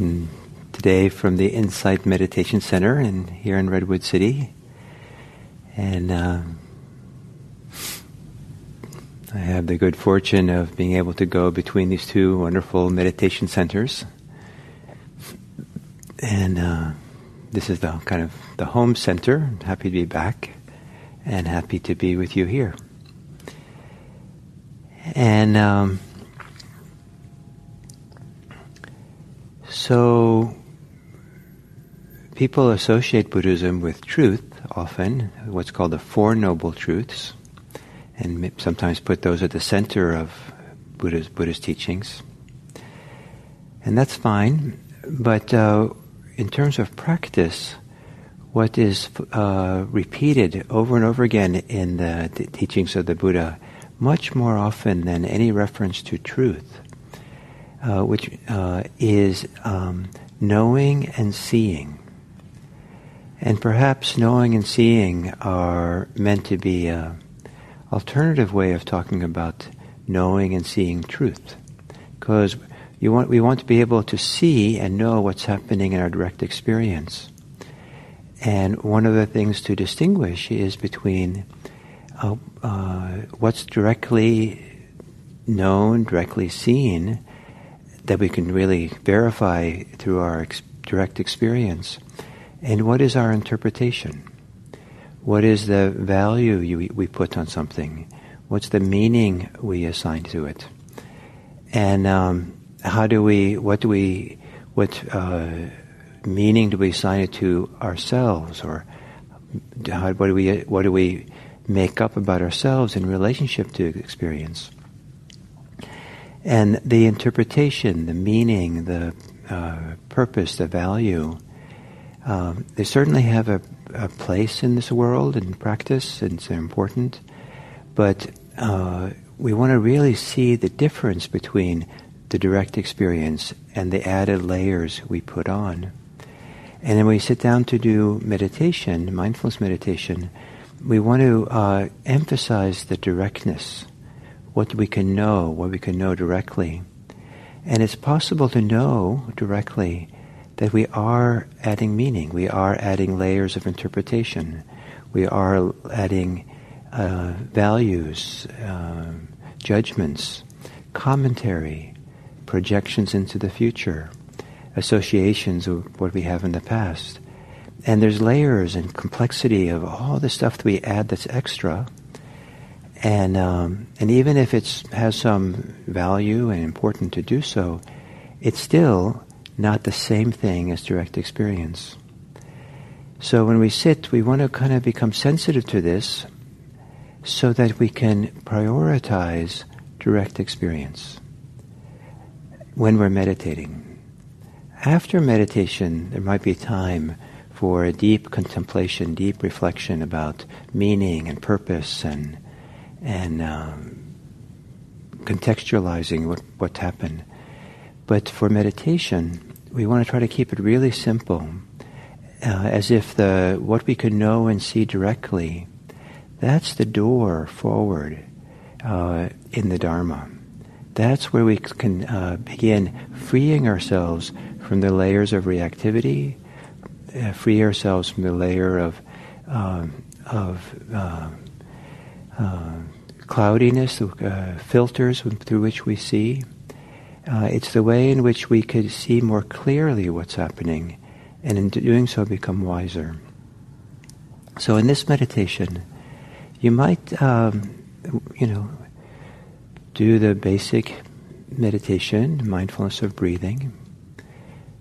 Mm, today from the Insight Meditation Center in, here in Redwood City. And uh, I have the good fortune of being able to go between these two wonderful meditation centers. And uh, this is the kind of the home center. I'm happy to be back and happy to be with you here. And um, so people associate Buddhism with truth often, what's called the Four Noble Truths, and sometimes put those at the center of Buddha's, Buddha's teachings. And that's fine, but uh, in terms of practice, what is uh, repeated over and over again in the, the, teachings of the Buddha, much more often than any reference to truth, uh, which uh, is um, knowing and seeing. And perhaps knowing and seeing are meant to be an alternative way of talking about knowing and seeing truth. Because you want, we want to be able to see and know what's happening in our direct experience. And one of the things to distinguish is between uh, uh, what's directly known, directly seen, that we can really verify through our ex- direct experience, and what is our interpretation? What is the value you, we put on something? What's the meaning we assign to it? And um, how do we, what do we, what uh, meaning do we assign it to ourselves, or how, what do we, what do we make up about ourselves in relationship to experience? And the interpretation, the meaning, the uh, purpose, the value, um, they certainly have a, a, place in this world and practice, and it's important. But uh, we want to really see the difference between the direct experience and the added layers we put on. And then we sit down to do meditation, mindfulness meditation, we want to uh, emphasize the directness, what we can know, what we can know directly. And it's possible to know directly that we are adding meaning, we are adding layers of interpretation, we are adding uh, values, uh, judgments, commentary, projections into the future, associations of what we have in the past. And there's layers and complexity of all the stuff that we add that's extra. And, um, and even if it has some value and important to do so, it's still not the same thing as direct experience. So when we sit, we want to kind of become sensitive to this so that we can prioritize direct experience when we're meditating. After meditation, there might be time for a deep contemplation, deep reflection about meaning and purpose and and um, contextualizing what what happened. But for meditation, we want to try to keep it really simple, uh, as if the what we could know and see directly, that's the door forward uh, in the Dharma. That's where we can uh, begin freeing ourselves from the layers of reactivity, uh, free ourselves from the layer of um, of uh, uh cloudiness, uh, filters through which we see. Uh, it's the way in which we could see more clearly what's happening, and in doing so, become wiser. So, in this meditation, you might, um, you know, do the basic meditation, mindfulness of breathing,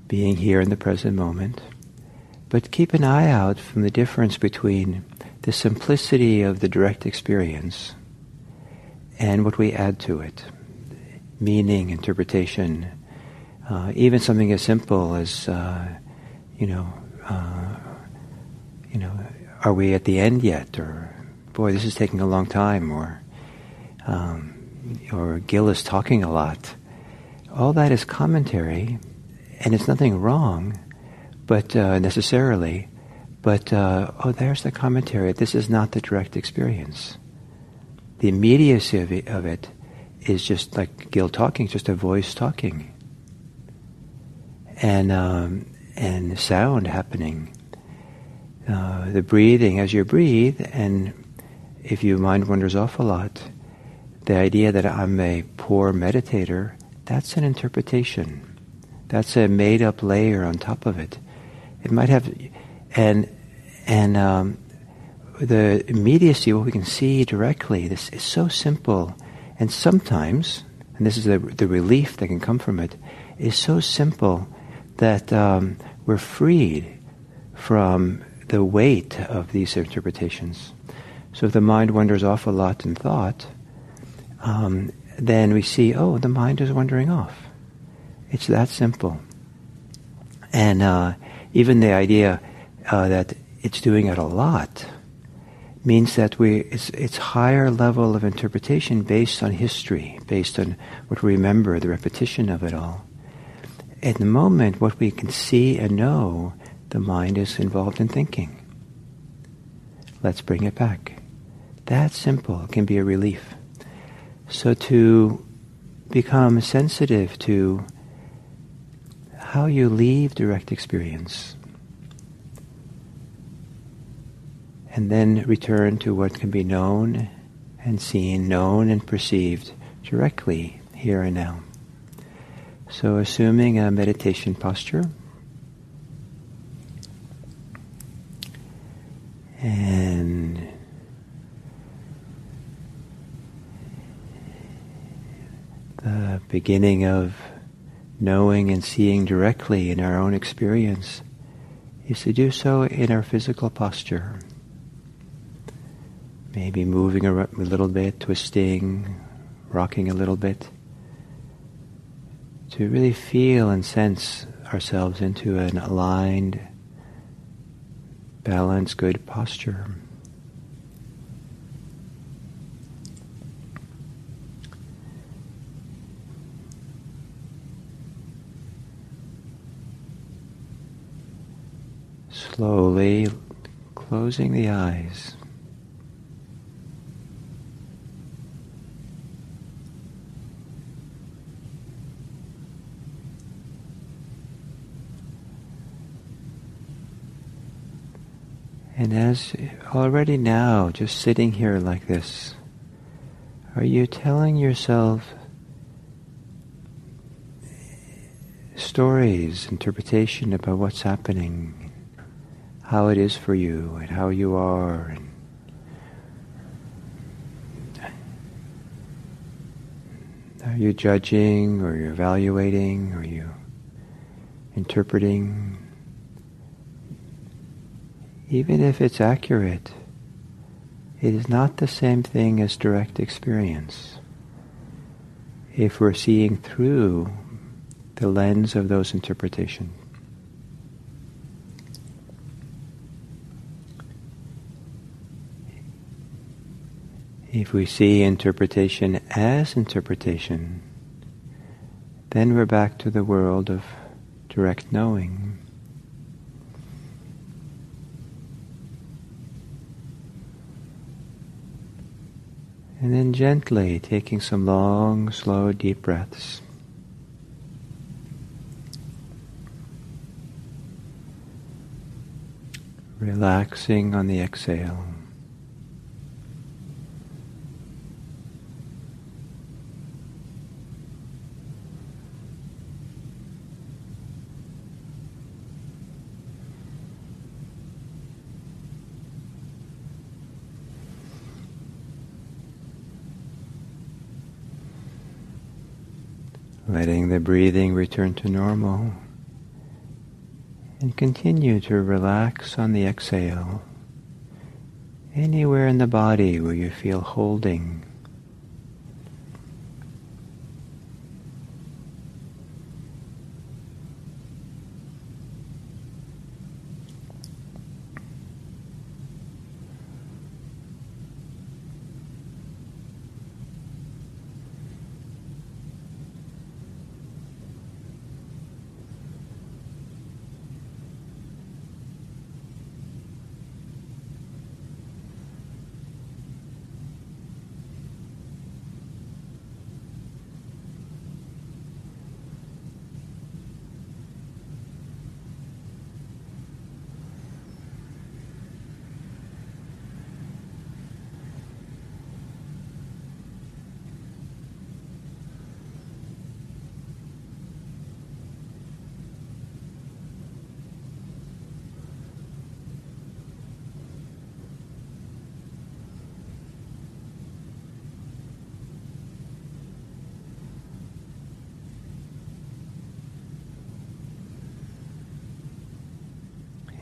being here in the present moment. But keep an eye out from the difference between the simplicity of the direct experience and what we add to it meaning, interpretation, Uh, even something as simple as, uh, you know, uh, you know, are we at the end yet? Or, boy, this is taking a long time. Or, um, or Gil is talking a lot. All that is commentary, and it's nothing wrong, but uh, necessarily. But uh, oh, there's the commentary. This is not the direct experience. The immediacy of it, of it is just like Gil talking, just a voice talking, and um, and sound happening. Uh, the breathing as you breathe, and if your mind wanders off a lot, the idea that I'm a poor meditator, that's an interpretation. That's a made-up layer on top of it. It might have, and and um, the immediacy, what we can see directly, this is so simple, and sometimes, and this is the the relief that can come from it, is so simple that um, we're freed from the weight of these interpretations. So if the mind wanders off a lot in thought, um, then we see, oh, the mind is wandering off. It's that simple. And uh, even the idea uh, that it's doing it a lot means that we it's, it's higher level of interpretation based on history, based on what we remember, the repetition of it all. At the moment, what we can see and know, the mind is involved in thinking. Let's bring it back. That simple can be a relief. So to become sensitive to how you leave direct experience and then return to what can be known and seen, known and perceived directly here and now. So assuming a meditation posture and the beginning of knowing and seeing directly in our own experience is to do so in our physical posture. Maybe moving a little bit, twisting, rocking a little bit. To really feel and sense ourselves into an aligned, balanced, good posture. slowly closing the eyes. And as already now, just sitting here like this, are you telling yourself stories, interpretation about what's happening how it is for you and how you are. And are you judging or you're evaluating or you interpreting? Even if it's accurate, it is not the same thing as direct experience. If we're seeing through the lens of those interpretations. If we see interpretation as interpretation, then we're back to the world of direct knowing. And then gently taking some long, slow, deep breaths. Relaxing on the exhale. Letting the breathing return to normal. And continue to relax on the exhale. Anywhere in the body where you feel holding.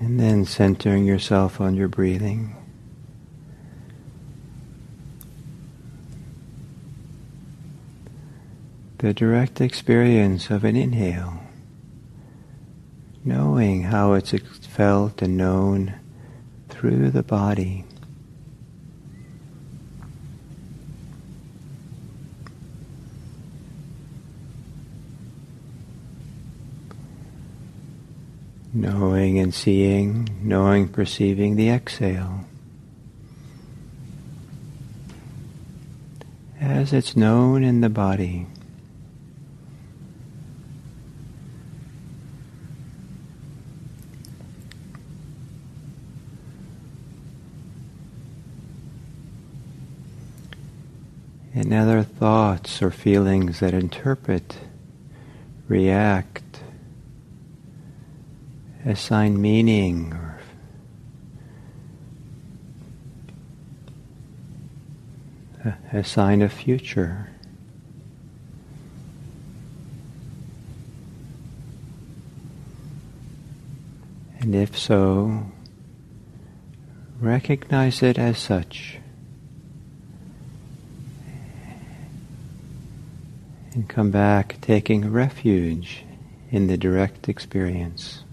And then centering yourself on your breathing. The direct experience of an inhale, knowing how it's felt and known through the body. Knowing and seeing, knowing, perceiving the exhale. As it's known in the body. And other thoughts or feelings that interpret, react, assign meaning or assign a future. And if so, recognize it as such. And come back taking refuge in the direct experience.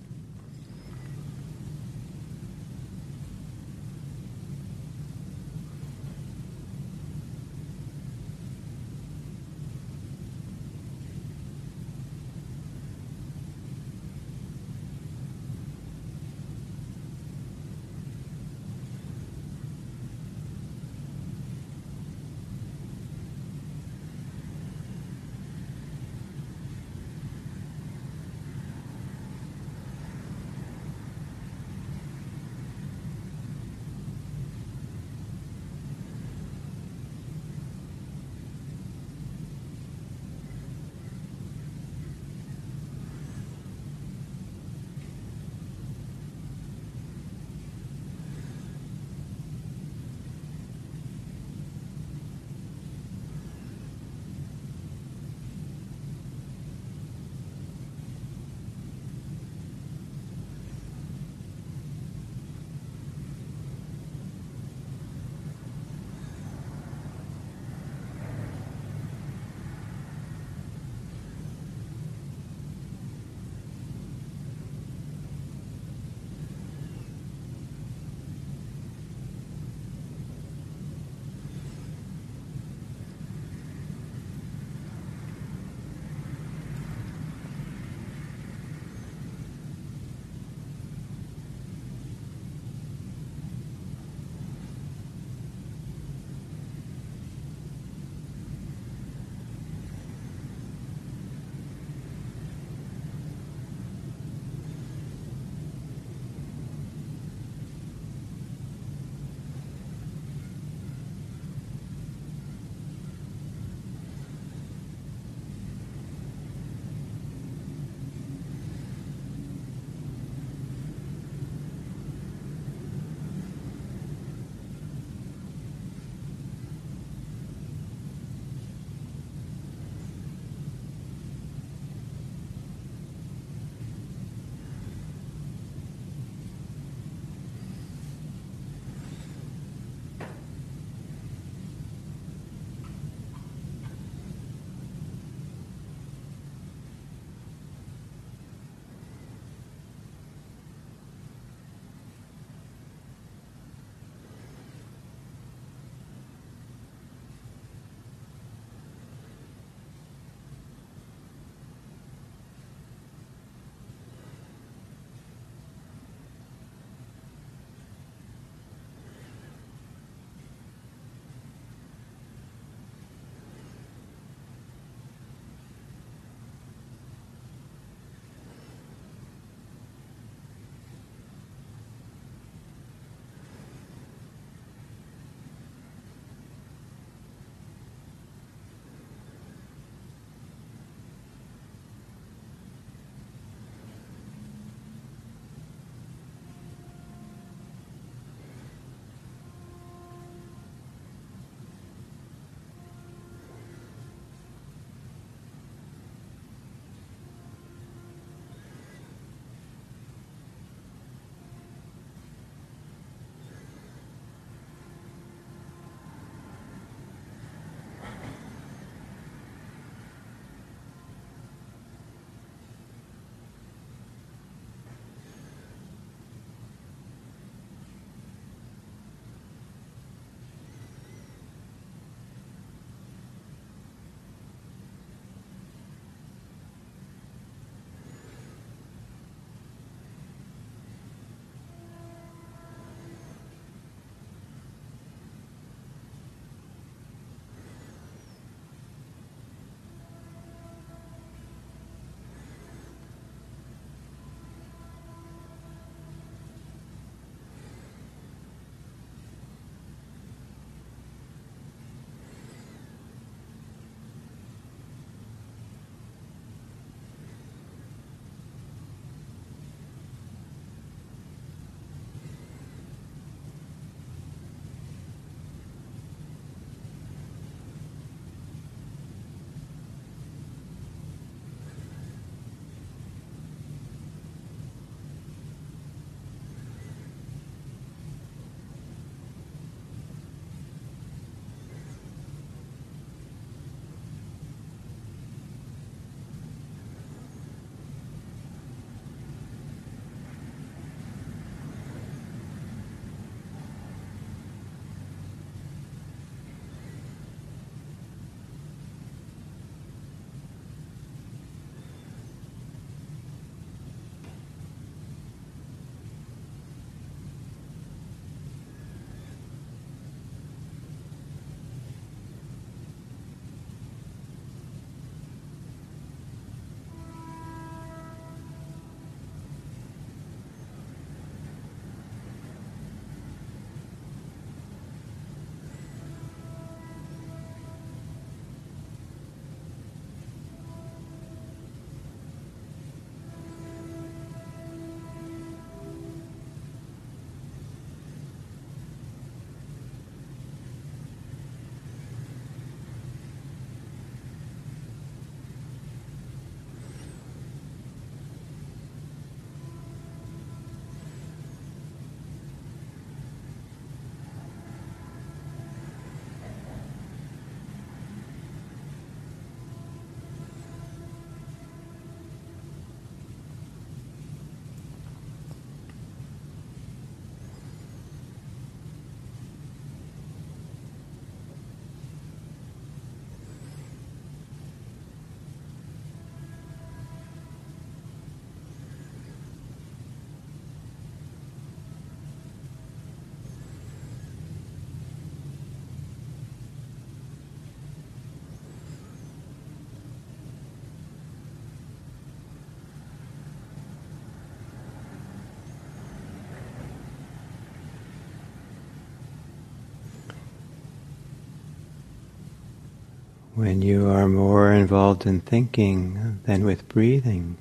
When you are more involved in thinking than with breathing,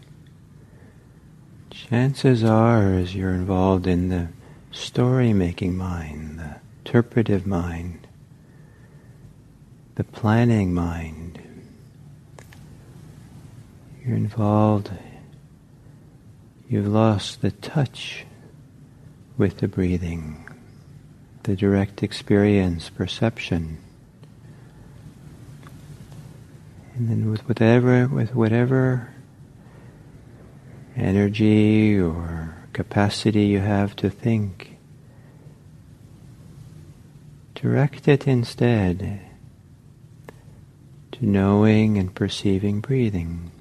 chances are as you're involved in the story-making mind, the interpretive mind, the planning mind, you're involved, you've lost the touch with the breathing, the direct experience, perception. And then with whatever, with whatever energy or capacity you have to think, direct it instead to knowing and perceiving breathing.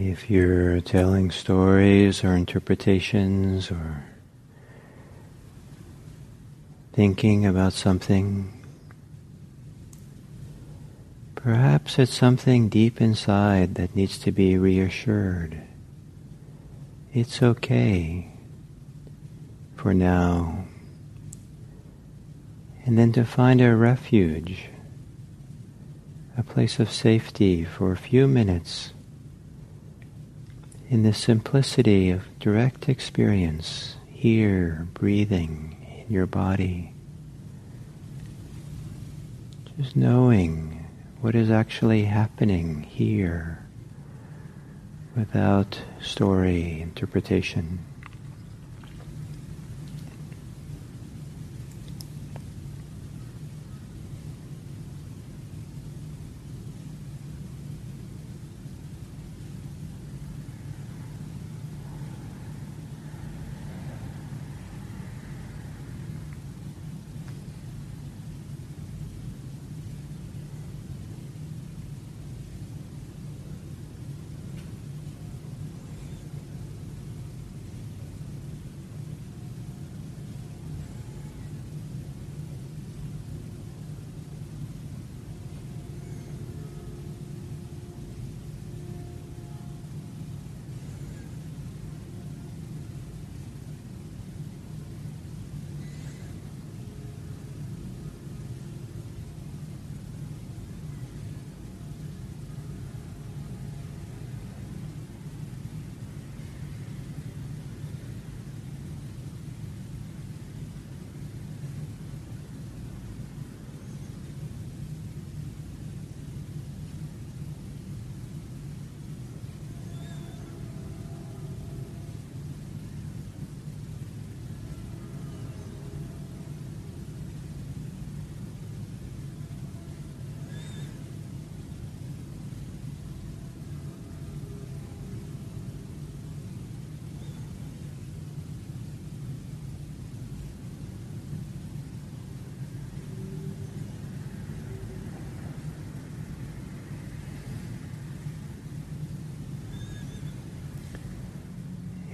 If you're telling stories or interpretations or thinking about something, perhaps it's something deep inside that needs to be reassured. It's okay for now. And then to find a refuge, a place of safety for a few minutes in the simplicity of direct experience here, breathing in your body. Just knowing what is actually happening here without story, interpretation.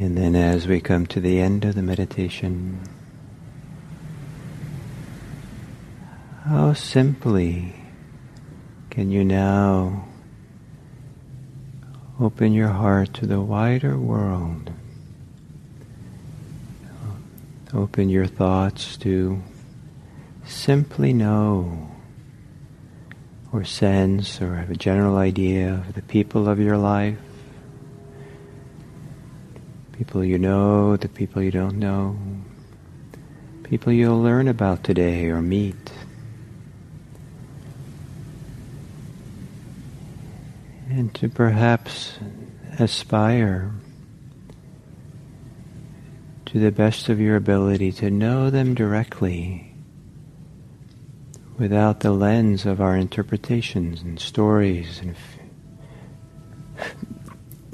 And then as we come to the end of the meditation, how simply can you now open your heart to the wider world? Open your thoughts to simply know or sense or have a general idea of the people of your life people you know, the people you don't know, people you'll learn about today or meet. And to perhaps aspire to the best of your ability to know them directly without the lens of our interpretations and stories and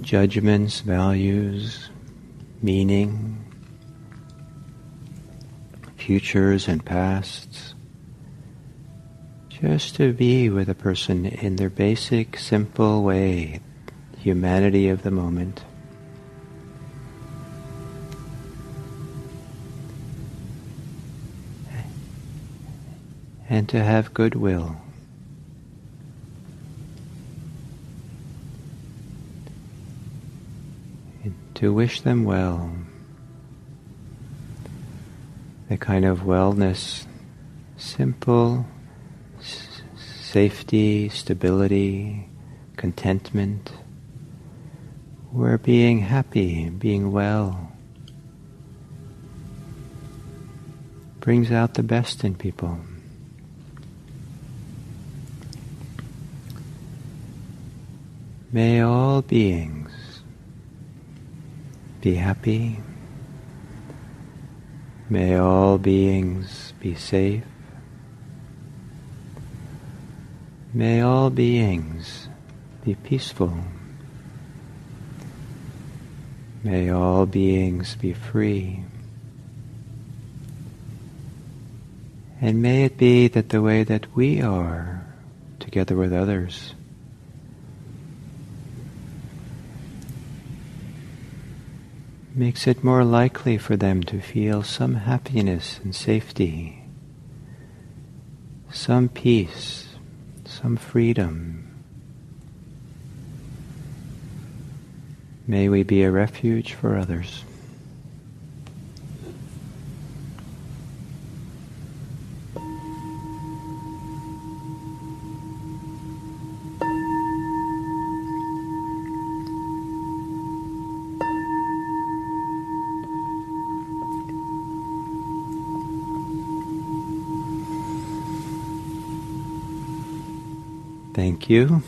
judgments, values, meaning, futures and pasts, just to be with a person in their basic, simple way, humanity of the moment. And to have goodwill. To wish them well. The kind of wellness, simple s- safety, stability, contentment, where being happy, being well, brings out the best in people. May all beings be happy. May all beings be safe. May all beings be peaceful. May all beings be free. And may it be that the way that we are, together with others, makes it more likely for them to feel some happiness and safety, some peace, some freedom. May we be a refuge for others. You.